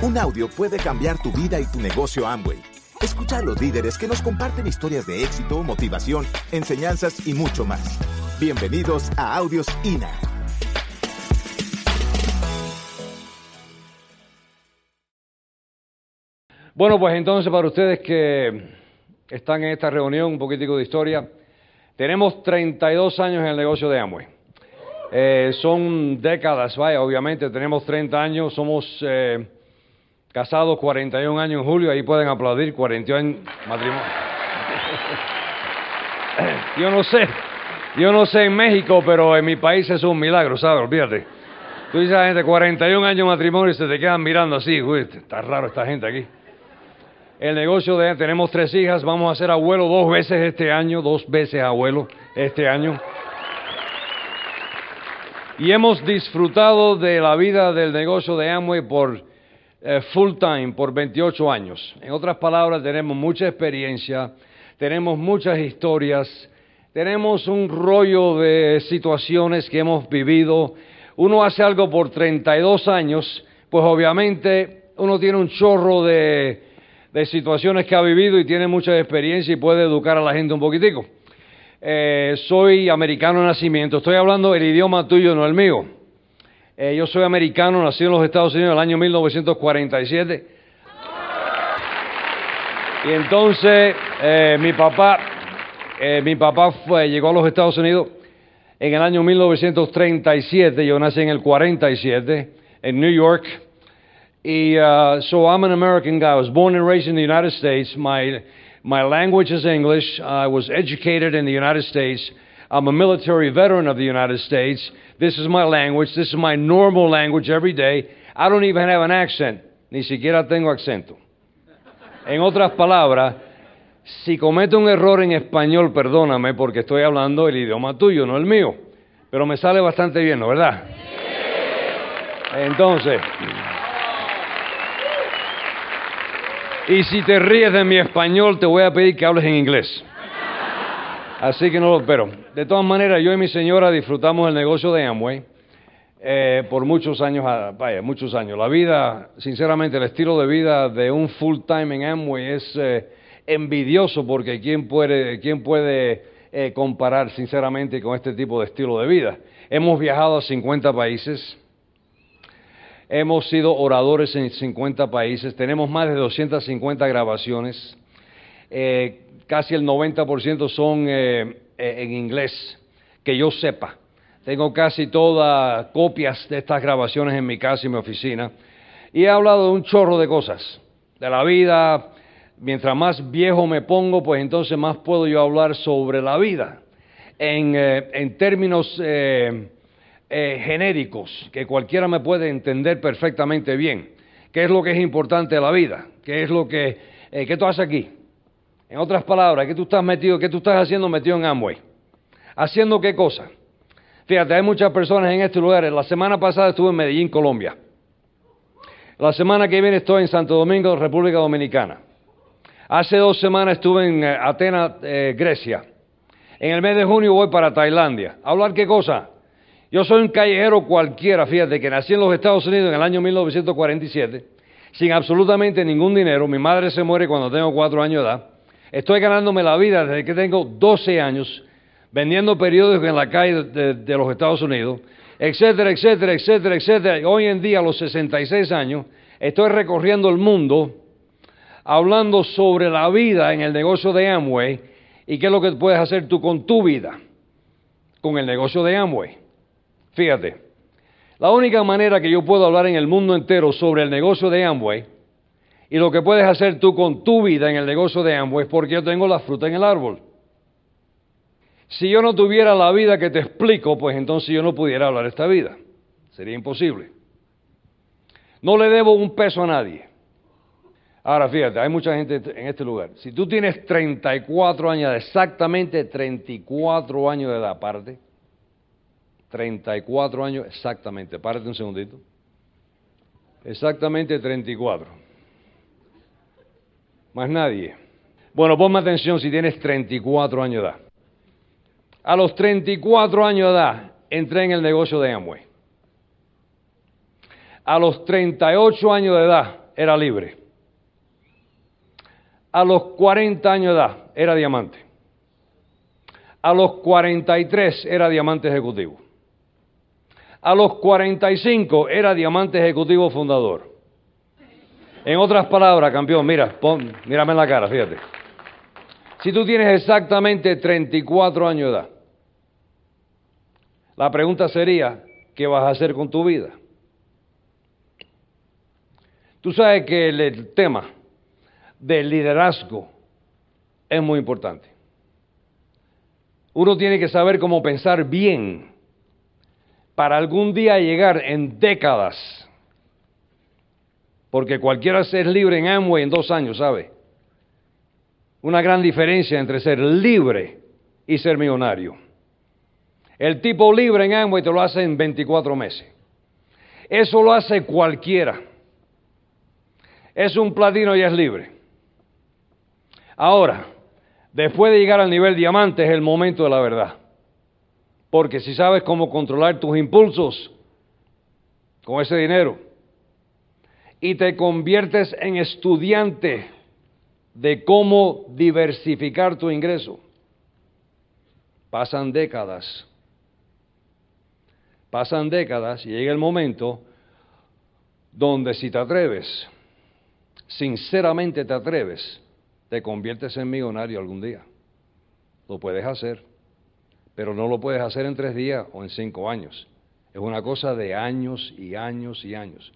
Un audio puede cambiar tu vida y tu negocio Amway. Escucha a los líderes que nos comparten historias de éxito, motivación, enseñanzas y mucho más. Bienvenidos a Audios INA. Bueno, pues entonces para ustedes que están en esta reunión, un poquitico de historia, tenemos 32 años en el negocio de Amway. Eh, son décadas, vaya, obviamente, tenemos 30 años, somos eh, casados 41 años en julio, ahí pueden aplaudir, 41 matrimonio. yo no sé, yo no sé en México, pero en mi país es un milagro, ¿sabes? Olvídate. Tú dices a la gente, 41 años de matrimonio y se te quedan mirando así, uy, está raro esta gente aquí el negocio de tenemos tres hijas, vamos a ser abuelo dos veces este año, dos veces abuelo este año. Y hemos disfrutado de la vida del negocio de Amway por eh, full time, por 28 años. En otras palabras, tenemos mucha experiencia, tenemos muchas historias, tenemos un rollo de situaciones que hemos vivido. Uno hace algo por 32 años, pues obviamente uno tiene un chorro de situaciones que ha vivido y tiene mucha experiencia y puede educar a la gente un poquitico. Eh, soy americano de nacimiento, estoy hablando el idioma tuyo, no el mío. Eh, yo soy americano, nacido en los Estados Unidos en el año 1947. Y entonces eh, mi papá, mi papá fue, llegó a los Estados Unidos en el año 1937, yo nací en el 47 en New York. Uh, so I'm an American guy. I was born and raised in the United States. My, my language is English. I was educated in the United States. I'm a military veteran of the United States. This is my language. This is my normal language every day. I don't even have an accent. Ni siquiera tengo acento. En otras palabras, si cometo un error en español, perdóname porque estoy hablando el idioma tuyo, no el mío. Pero me sale bastante bien, ¿no verdad? Entonces, Y si te ríes de mi español, te voy a pedir que hables en inglés. Así que no lo espero. De todas maneras, yo y mi señora disfrutamos el negocio de Amway eh, por muchos años, ah, vaya, muchos años. La vida, sinceramente, el estilo de vida de un full time en Amway es eh, envidioso porque ¿quién puede, quién puede eh, comparar, sinceramente, con este tipo de estilo de vida? Hemos viajado a 50 países. Hemos sido oradores en 50 países, tenemos más de 250 grabaciones, eh, casi el 90% son eh, eh, en inglés, que yo sepa. Tengo casi todas copias de estas grabaciones en mi casa y mi oficina. Y he hablado de un chorro de cosas, de la vida. Mientras más viejo me pongo, pues entonces más puedo yo hablar sobre la vida. En, en términos eh, genéricos que cualquiera me puede entender perfectamente bien. ¿Qué es lo que es importante de la vida? ¿Qué es lo que, eh, ¿qué tú haces aquí? En otras palabras, ¿qué tú estás metido, qué tú estás haciendo metido en Amway? ¿Haciendo qué cosa? Fíjate, hay muchas personas en este lugar. La semana pasada estuve en Medellín, Colombia. La semana que viene estoy en Santo Domingo, República Dominicana. Hace dos semanas estuve en eh, Atenas, Grecia. En el mes de junio voy para Tailandia. hablar qué cosa? Yo soy un callejero cualquiera, fíjate, que nací en los Estados Unidos en el año 1947, sin absolutamente ningún dinero. Mi madre se muere cuando tengo cuatro años de edad. Estoy ganándome la vida desde que tengo 12 años, vendiendo periódicos en la calle de, los Estados Unidos, etcétera, etcétera, etcétera, etcétera. Hoy en día, a los 66 años, estoy recorriendo el mundo hablando sobre la vida en el negocio de Amway y qué es lo que puedes hacer tú con tu vida, con el negocio de Amway. Fíjate, la única manera que yo puedo hablar en el mundo entero sobre el negocio de Amway y lo que puedes hacer tú con tu vida en el negocio de Amway es porque yo tengo la fruta en el árbol. Si yo no tuviera la vida que te explico, pues entonces yo no pudiera hablar esta vida. Sería imposible. No le debo un peso a nadie. Ahora fíjate, hay mucha gente en este lugar. Si tú tienes 34 años, exactamente 34 años de edad aparte, 34 años exactamente. Párate un segundito. Exactamente 34. Más nadie. Bueno, ponme atención si tienes 34 años de edad. A los 34 años de edad entré en el negocio de Amway. A los 38 años de edad era libre. A los 40 años de edad era diamante. A los 43 era diamante ejecutivo. A los 45 era diamante ejecutivo fundador. En otras palabras, campeón, mira, pon, mírame en la cara, fíjate. Si tú tienes exactamente 34 años de edad, la pregunta sería, ¿qué vas a hacer con tu vida? Tú sabes que el tema del liderazgo es muy importante. Uno tiene que saber cómo pensar bien para algún día llegar en décadas, porque cualquiera ser libre en Amway en dos años, ¿sabe? Una gran diferencia entre ser libre y ser millonario. El tipo libre en Amway te lo hace en 24 meses. Eso lo hace cualquiera. Es un platino y es libre. Ahora, después de llegar al nivel diamante es el momento de la verdad. Porque si sabes cómo controlar tus impulsos con ese dinero y te conviertes en estudiante de cómo diversificar tu ingreso, pasan décadas. Pasan décadas y llega el momento donde si te atreves, sinceramente te atreves, te conviertes en millonario algún día. Lo puedes hacer, pero no lo puedes hacer en tres días o en cinco años. Es una cosa de años y años y años.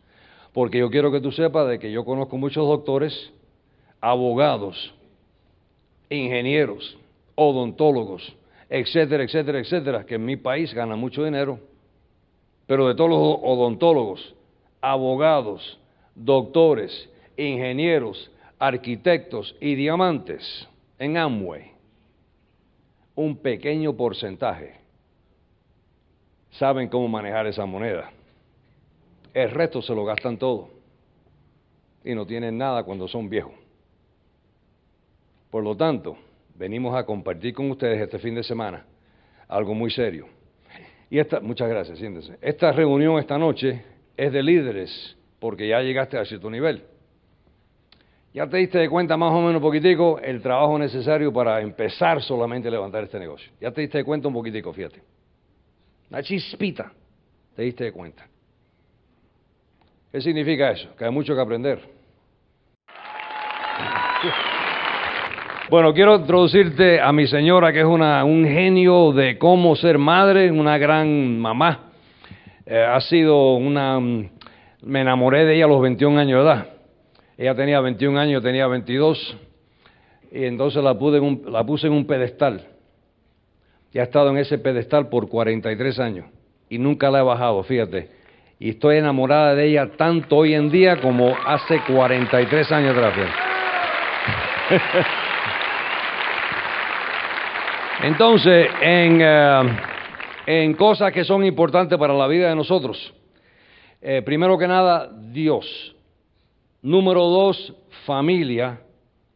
Porque yo quiero que tú sepas de que yo conozco muchos doctores, abogados, ingenieros, odontólogos, etcétera, etcétera, etcétera, que en mi país ganan mucho dinero. Pero de todos los odontólogos, abogados, doctores, ingenieros, arquitectos y diamantes en Amway, un pequeño porcentaje saben cómo manejar esa moneda. El resto se lo gastan todo y no tienen nada cuando son viejos. Por lo tanto, venimos a compartir con ustedes este fin de semana algo muy serio. Y esta, muchas gracias, siéntense. Esta reunión esta noche es de líderes porque ya llegaste a cierto nivel. Ya te diste de cuenta más o menos poquitico el trabajo necesario para empezar solamente a levantar este negocio. Ya te diste de cuenta un poquitico, fíjate. Una chispita, te diste de cuenta. ¿Qué significa eso? Que hay mucho que aprender. Bueno, quiero introducirte a mi señora, que es una, un genio de cómo ser madre, una gran mamá. Eh, ha sido una... Me enamoré de ella a los 21 años de edad. Ella tenía 21 años, tenía 22, y entonces la, la puse en un pedestal. Y ha estado en ese pedestal por 43 años y nunca la he bajado, fíjate. Y estoy enamorada de ella tanto hoy en día como hace 43 años atrás. Entonces, en, eh, en, cosas que son importantes para la vida de nosotros, eh, primero que nada, Dios. Número dos, familia.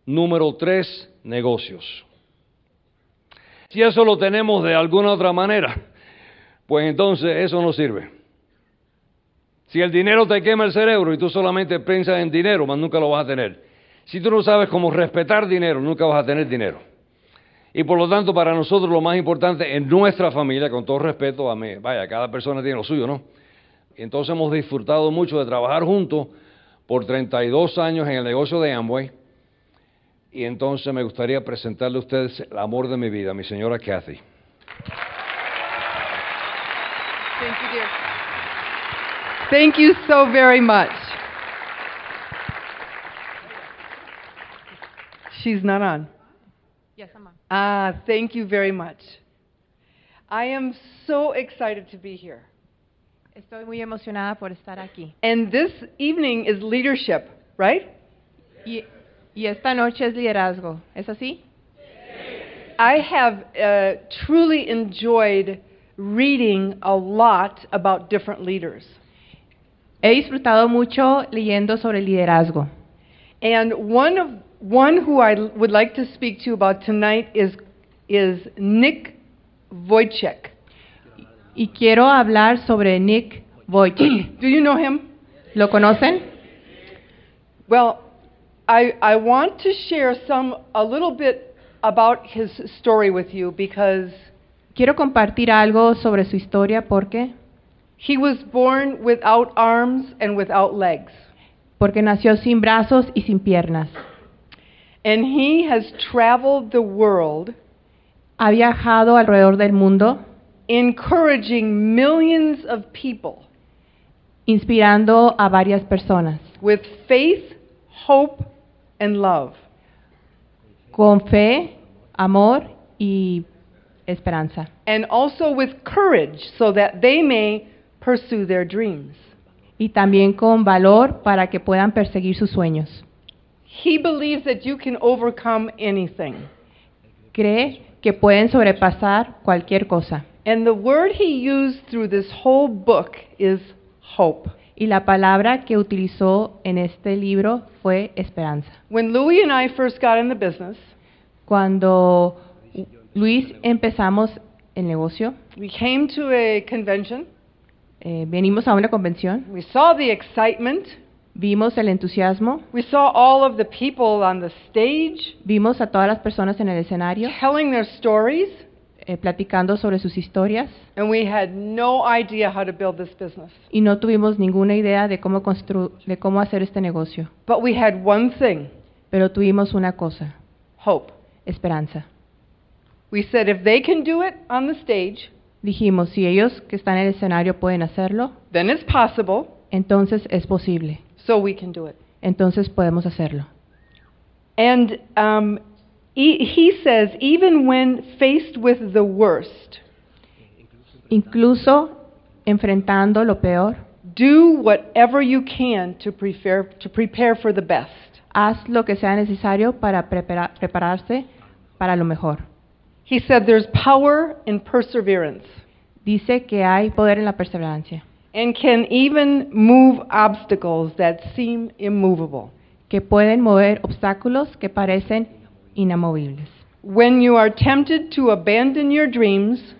Número tres, negocios. Si eso lo tenemos de alguna otra manera, pues entonces eso no sirve. Si el dinero te quema el cerebro y tú solamente piensas en dinero, más nunca lo vas a tener. Si tú no sabes cómo respetar dinero, nunca vas a tener dinero. Y por lo tanto, para nosotros lo más importante en nuestra familia, con todo respeto a mí, vaya, cada persona tiene lo suyo, ¿no? entonces hemos disfrutado mucho de trabajar juntos por 32 años en el negocio de Amway. Y entonces me gustaría presentarle a ustedes el amor de mi vida, mi señora Kathy. Thank you, dear. Thank you so very much. She's not on. Yes, I'm on. Ah, thank you very much. I am so excited to be here. Estoy muy emocionada por estar aquí. And this evening is leadership, right? Y, y esta noche es liderazgo, ¿es así? I have uh, truly enjoyed reading a lot about different leaders. He disfrutado mucho leyendo sobre liderazgo. And one of one who I would like to speak to you about tonight is is Nick Wojcik. Y quiero hablar sobre Nick Wojcik. Do you know him? ¿Lo conocen? Well, I, I want to share some, a little bit about his story with you because Quiero compartir algo sobre su historia porque he was born without arms and without legs. porque nació sin brazos y sin piernas. And he has traveled the world Ha viajado alrededor del mundo encouraging millions of people inspirando a varias personas with faith, hope, and love. con fe, amor y esperanza. And also with courage so that they may pursue their dreams. Y también con valor para que puedan perseguir sus sueños. He believes that you can overcome anything. Cree que pueden sobrepasar cualquier cosa. And the word he used through this whole book is hope. Y la palabra que utilizó en este libro fue esperanza. When Louis and I first got in the business, Cuando Luis empezamos el negocio, we came to a convention. Eh, venimos a una convención, We saw the excitement. vimos el entusiasmo, We saw all of the people on the stage vimos a todas las personas en el escenario telling their stories, eh, platicando sobre sus historias and we had no idea how to build this business. y no tuvimos ninguna idea de cómo, constru- de cómo hacer este negocio. But we had one thing Pero tuvimos una cosa, hope. esperanza. We said if they can do it on the stage, Dijimos, si ellos que están en el escenario pueden hacerlo, then it's possible, entonces es posible, so we can do it. entonces podemos hacerlo. And um, he, he says, even when faced with the worst, Incluso enfrentando lo peor, do whatever you can to prepare, to prepare for the best. haz lo que sea necesario para prepara- prepararse para lo mejor. He said there's power in perseverance Dice que hay poder en la perseverancia, and can even move obstacles that seem immovable. que pueden mover obstáculos que parecen inamovibles. When you are tempted to abandon your dreams,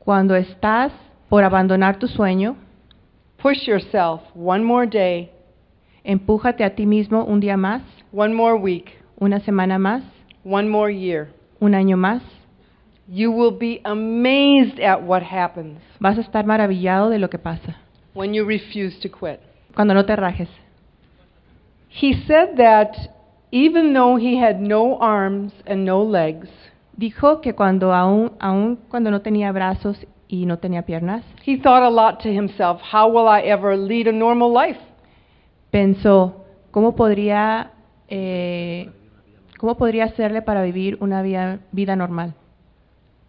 Cuando estás por abandonar tu sueño, push yourself one more day, empújate a ti mismo un día más, one more week, una semana más, one more year. un año más. You will be amazed at what happens Vas a estar maravillado de lo que pasa when you refuse to quit. cuando no te rajes. He said that even though he had no arms and no legs, Dijo que cuando aún, aún cuando no tenía brazos y no tenía piernas, he thought a lot to himself, how will I ever lead a normal life? pensó cómo podría, eh, cómo podría hacerle para vivir una vida, vida normal.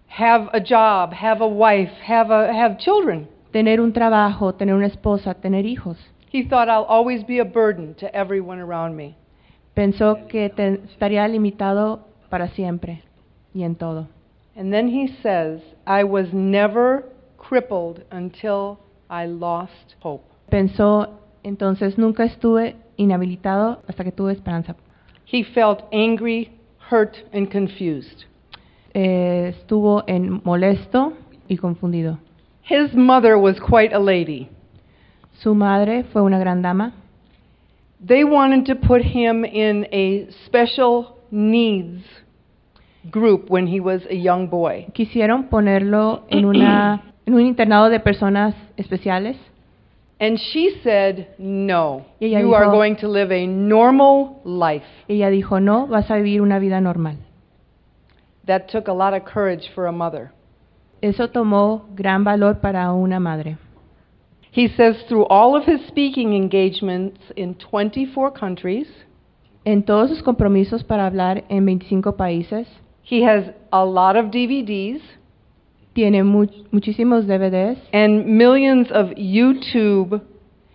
Have a job, have a wife, have a have children. Tener un trabajo, tener una esposa, tener hijos. He thought I'll always be a burden to everyone around me. Pensó que te- estaría limitado para siempre y en todo. And then he says, I was never crippled until I lost hope. Pensó, entonces nunca estuve inhabilitado hasta que tuve esperanza. He felt angry, hurt, and confused. Eh, estuvo en molesto y confundido. His mother was quite a lady. Su madre fue una gran dama. They wanted to put him in a special needs group when he was a young boy. Quisieron ponerlo en, una, en un internado de personas especiales And she said, No, you are going to live a normal life. Ella dijo, no, vas a vivir una vida normal. That took a lot of courage for a mother. Eso tomó gran valor para una madre. He says, through all of his speaking engagements in 24 countries, En todos sus compromisos para hablar en 25 países, he has a lot of DVDs tiene mu- muchísimos DVDs and millions of YouTube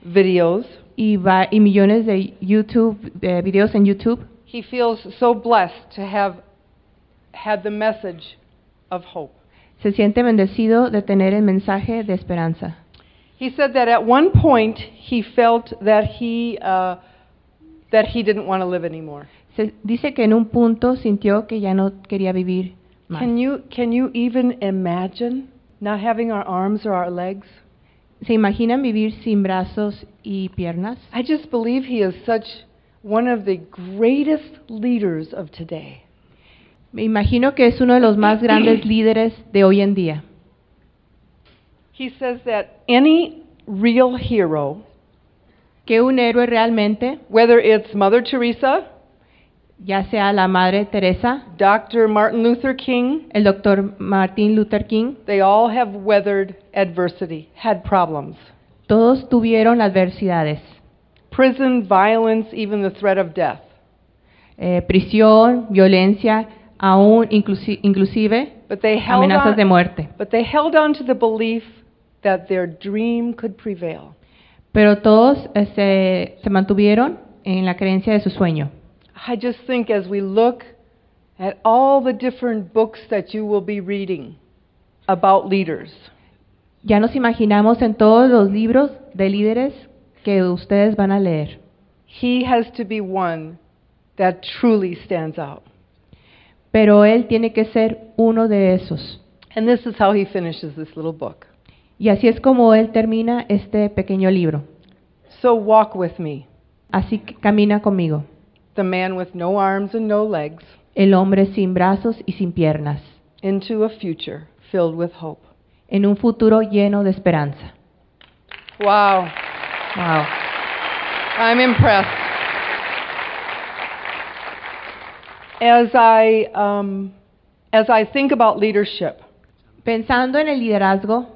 videos. y, va- y millones de YouTube, de videos en YouTube. He feels so blessed to have had the message of hope. Se siente bendecido de tener el mensaje de esperanza. He said that at one point he felt that he uh, that he didn't want to live anymore. Se dice que en un punto sintió que ya no quería vivir más. Can you can you even imagine not having our arms or our legs? ¿Se imaginan vivir sin brazos y piernas? I just believe he is such one of the greatest leaders of today. Me imagino que es uno de los más grandes líderes de hoy en día. He says that any real hero, Que un héroe realmente, whether it's Mother Teresa, ya sea la Madre Teresa, Dr. Martin Luther King, el doctor Martin Luther King, they all have weathered adversity, had problems. todos tuvieron adversidades. Prison, violence, even the threat of death. Eh, prisión, violencia, aún inclusi- inclusive But they held amenazas de on, muerte. but they held on to the belief that their dream could prevail. Pero todos eh, se, se mantuvieron en la creencia de su sueño. I just think as we look at all the different books that you will be reading about leaders, Ya nos imaginamos en todos los libros de líderes que ustedes van a leer. he has to be one that truly stands out. Pero él tiene que ser uno de esos. And this is how he finishes this little book. Y así es como él termina este pequeño libro. So walk with me, Así que camina conmigo. the man with no arms and no legs, El hombre sin brazos y sin piernas. into a future filled with hope. En un futuro lleno de esperanza. Wow, Wow. I'm impressed. As I, um, as I think about leadership, Pensando en el liderazgo,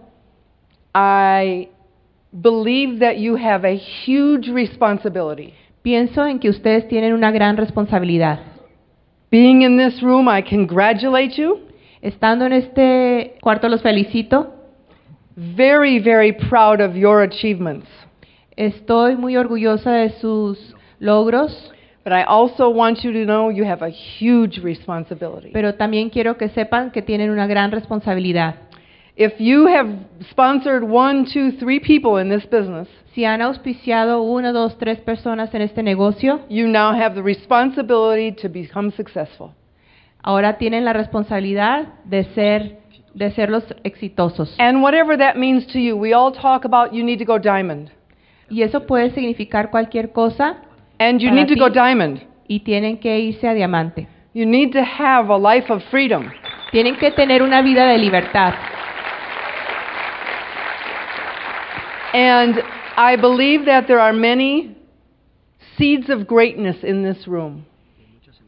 I believe that you have a huge responsibility. pienso en que ustedes tienen una gran responsabilidad. Being in this room, I congratulate you. Estando en este cuarto los felicito. Very, very proud of your achievements. Estoy muy orgullosa de sus logros, But I also want you to know you have a huge responsibility. pero también quiero que sepan que tienen una gran responsabilidad. If you have sponsored one, two, three people in this business, Si han auspiciado una, dos, tres personas en este negocio, you now have the responsibility to become successful. ahora tienen la responsabilidad de ser de ser los exitosos. And whatever that means to you, we all talk about you need to go diamond. Y eso puede significar cualquier cosa And you Para need to ti. go diamond. y tienen que irse a diamante. You need to have a life of freedom. Tienen que tener una vida de libertad. And I believe that there are many seeds of greatness in this room.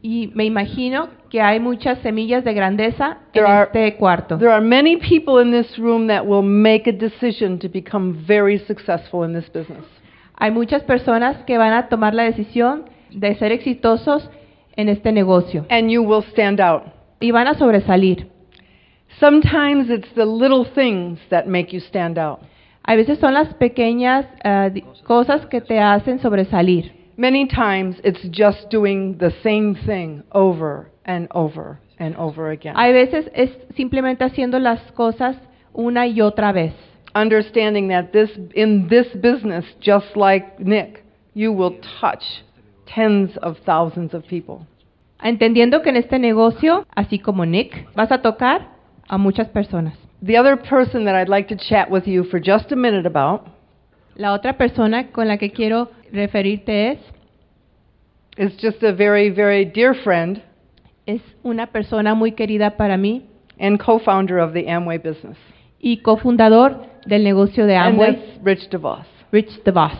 Y me imagino que hay muchas semillas de grandeza There en are- este cuarto. There are many people in this room that will make a decision to become very successful in this business. Hay muchas personas que van a tomar la decisión de ser exitosos en este negocio And you will stand out. y van a sobresalir. Sometimes it's the little things that make you stand out. A veces son las pequeñas di- cosas que te hacen sobresalir. Many times it's just doing the same thing over and over and over again. Hay veces es simplemente haciendo las cosas una y otra vez. Understanding that this in this business, just like Nick, you will touch tens of thousands of people. Entendiendo que en este negocio, así como Nick, vas a tocar a muchas personas. The other person that I'd like to chat with you for just a minute about La otra persona con la que quiero referirte es, is just a very, very dear friend es una persona muy querida para mí and co-founder of the Amway business. y cofundador del negocio de And Amway, that's Rich DeVos. Rich DeVos.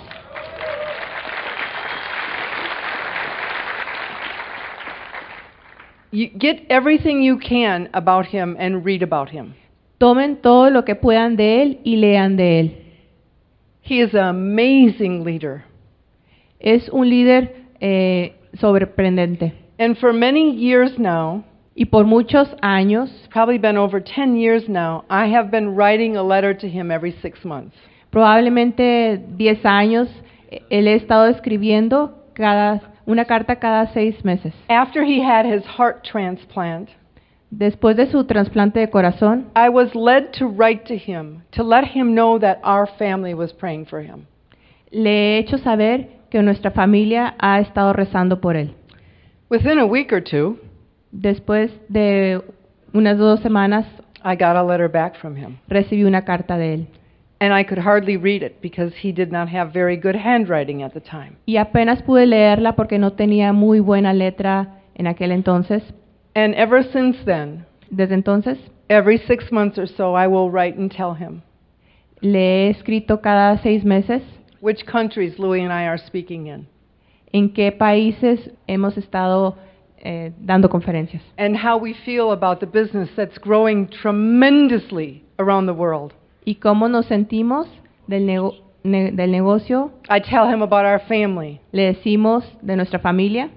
You get everything you can about him and read about him. Tomen todo lo que puedan de él y lean de él. He is an amazing leader. Es un líder eh, sorprendente. And for many years now, Y por muchos años, probably been over 10 years now, I have been writing a letter to him every six months. probablemente 10 años, él he estado escribiendo cada, una carta cada seis meses. After he had his heart transplant, Después de su trasplante de corazón, I was led to write to him to let him know that our family was praying for him. le he hecho saber que nuestra familia ha estado rezando por él. Within a week or two, Después de unas dos semanas, I got a letter back from him. recibí una carta de él. and I could hardly read it because he did not have very good handwriting at the time. y apenas pude leerla porque no tenía muy buena letra en aquel entonces. And ever since then, Desde entonces every six months or so, I will write and tell him le he escrito cada seis meses which countries Louis and I are speaking in en qué países hemos estado eh, dando conferencias and how we feel about the business that's growing tremendously around the world. y cómo nos sentimos del, nego- ne- del negocio. I tell him about our family. Le decimos de nuestra familia.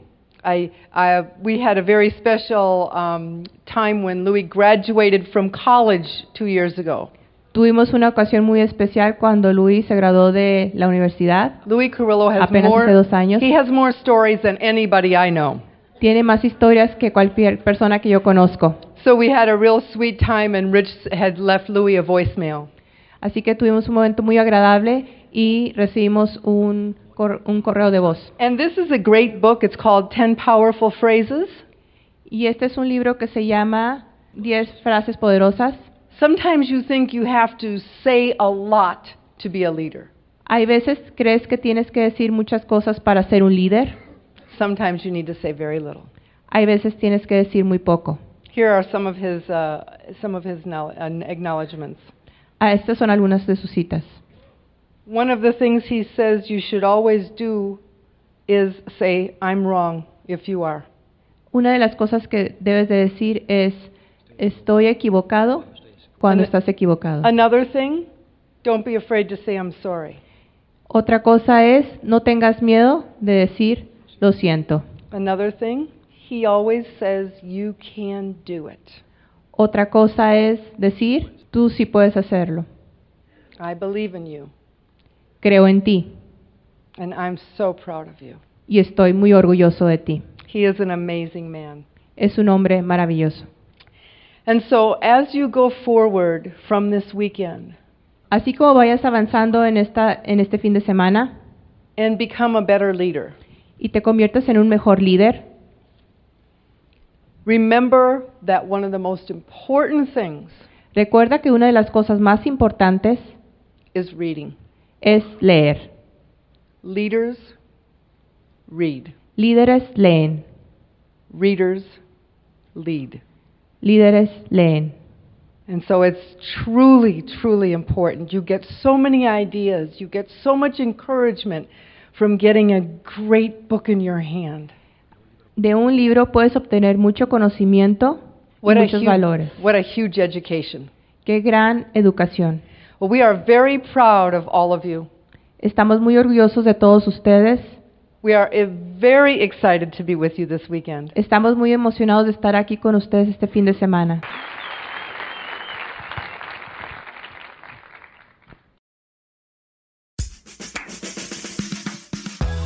I, I, we had a very special um, time when Louis graduated from college two years ago. Tuvimos una ocasión muy especial cuando Luis se graduó de la universidad. Louis Carrillo has Apenas more. dos años. He has more stories than anybody I know. Tiene más historias que cualquier persona que yo conozco. So we had a real sweet time, and Rich had left Louis a voicemail. Así que tuvimos un momento muy agradable y recibimos un, cor- un correo de voz. And this is a great book. It's called Ten Powerful Phrases. Y este es un libro que se llama 10 frases poderosas. Sometimes you think you have to say a lot to be a leader. Hay veces crees que tienes que decir muchas cosas para ser un líder. Sometimes you need to say very little. Hay veces tienes que decir muy poco. Here are some of his uh, some of his uh, acknowledgments. Ah, estas son algunas de sus citas. One of the things he says you should always do is say, "I'm wrong" if you are. Una de las cosas que debes de decir es, estoy equivocado cuando An- estás equivocado. Another thing, don't be afraid to say, "I'm sorry." Otra cosa es, no tengas miedo de decir, lo siento. Another thing, he always says, "You can do it." Otra cosa es decir, tú sí puedes hacerlo. I believe in you, Creo en ti and I'm so proud of you. y estoy muy orgulloso de ti. He is an amazing man. Es un hombre maravilloso. And so, as you go forward from this weekend Así como vayas avanzando en, esta, en este fin de semana and become a better leader, y te conviertes en un mejor líder, remember that one of the most important things recuerda que una de las cosas más importantes is reading. es leer. Leaders read, Líderes leen. readers lead. Líderes leen. And so it's truly, truly important. You get so many ideas, you get so much encouragement from getting a great book in your hand. De un libro puedes obtener mucho conocimiento y What a, muchos hu- valores. what a huge education. Qué gran educación. Well, we are very proud of all of you. Estamos muy orgullosos de todos ustedes. We are uh, very excited to be with you this weekend. Estamos muy emocionados de estar aquí con ustedes este fin de semana.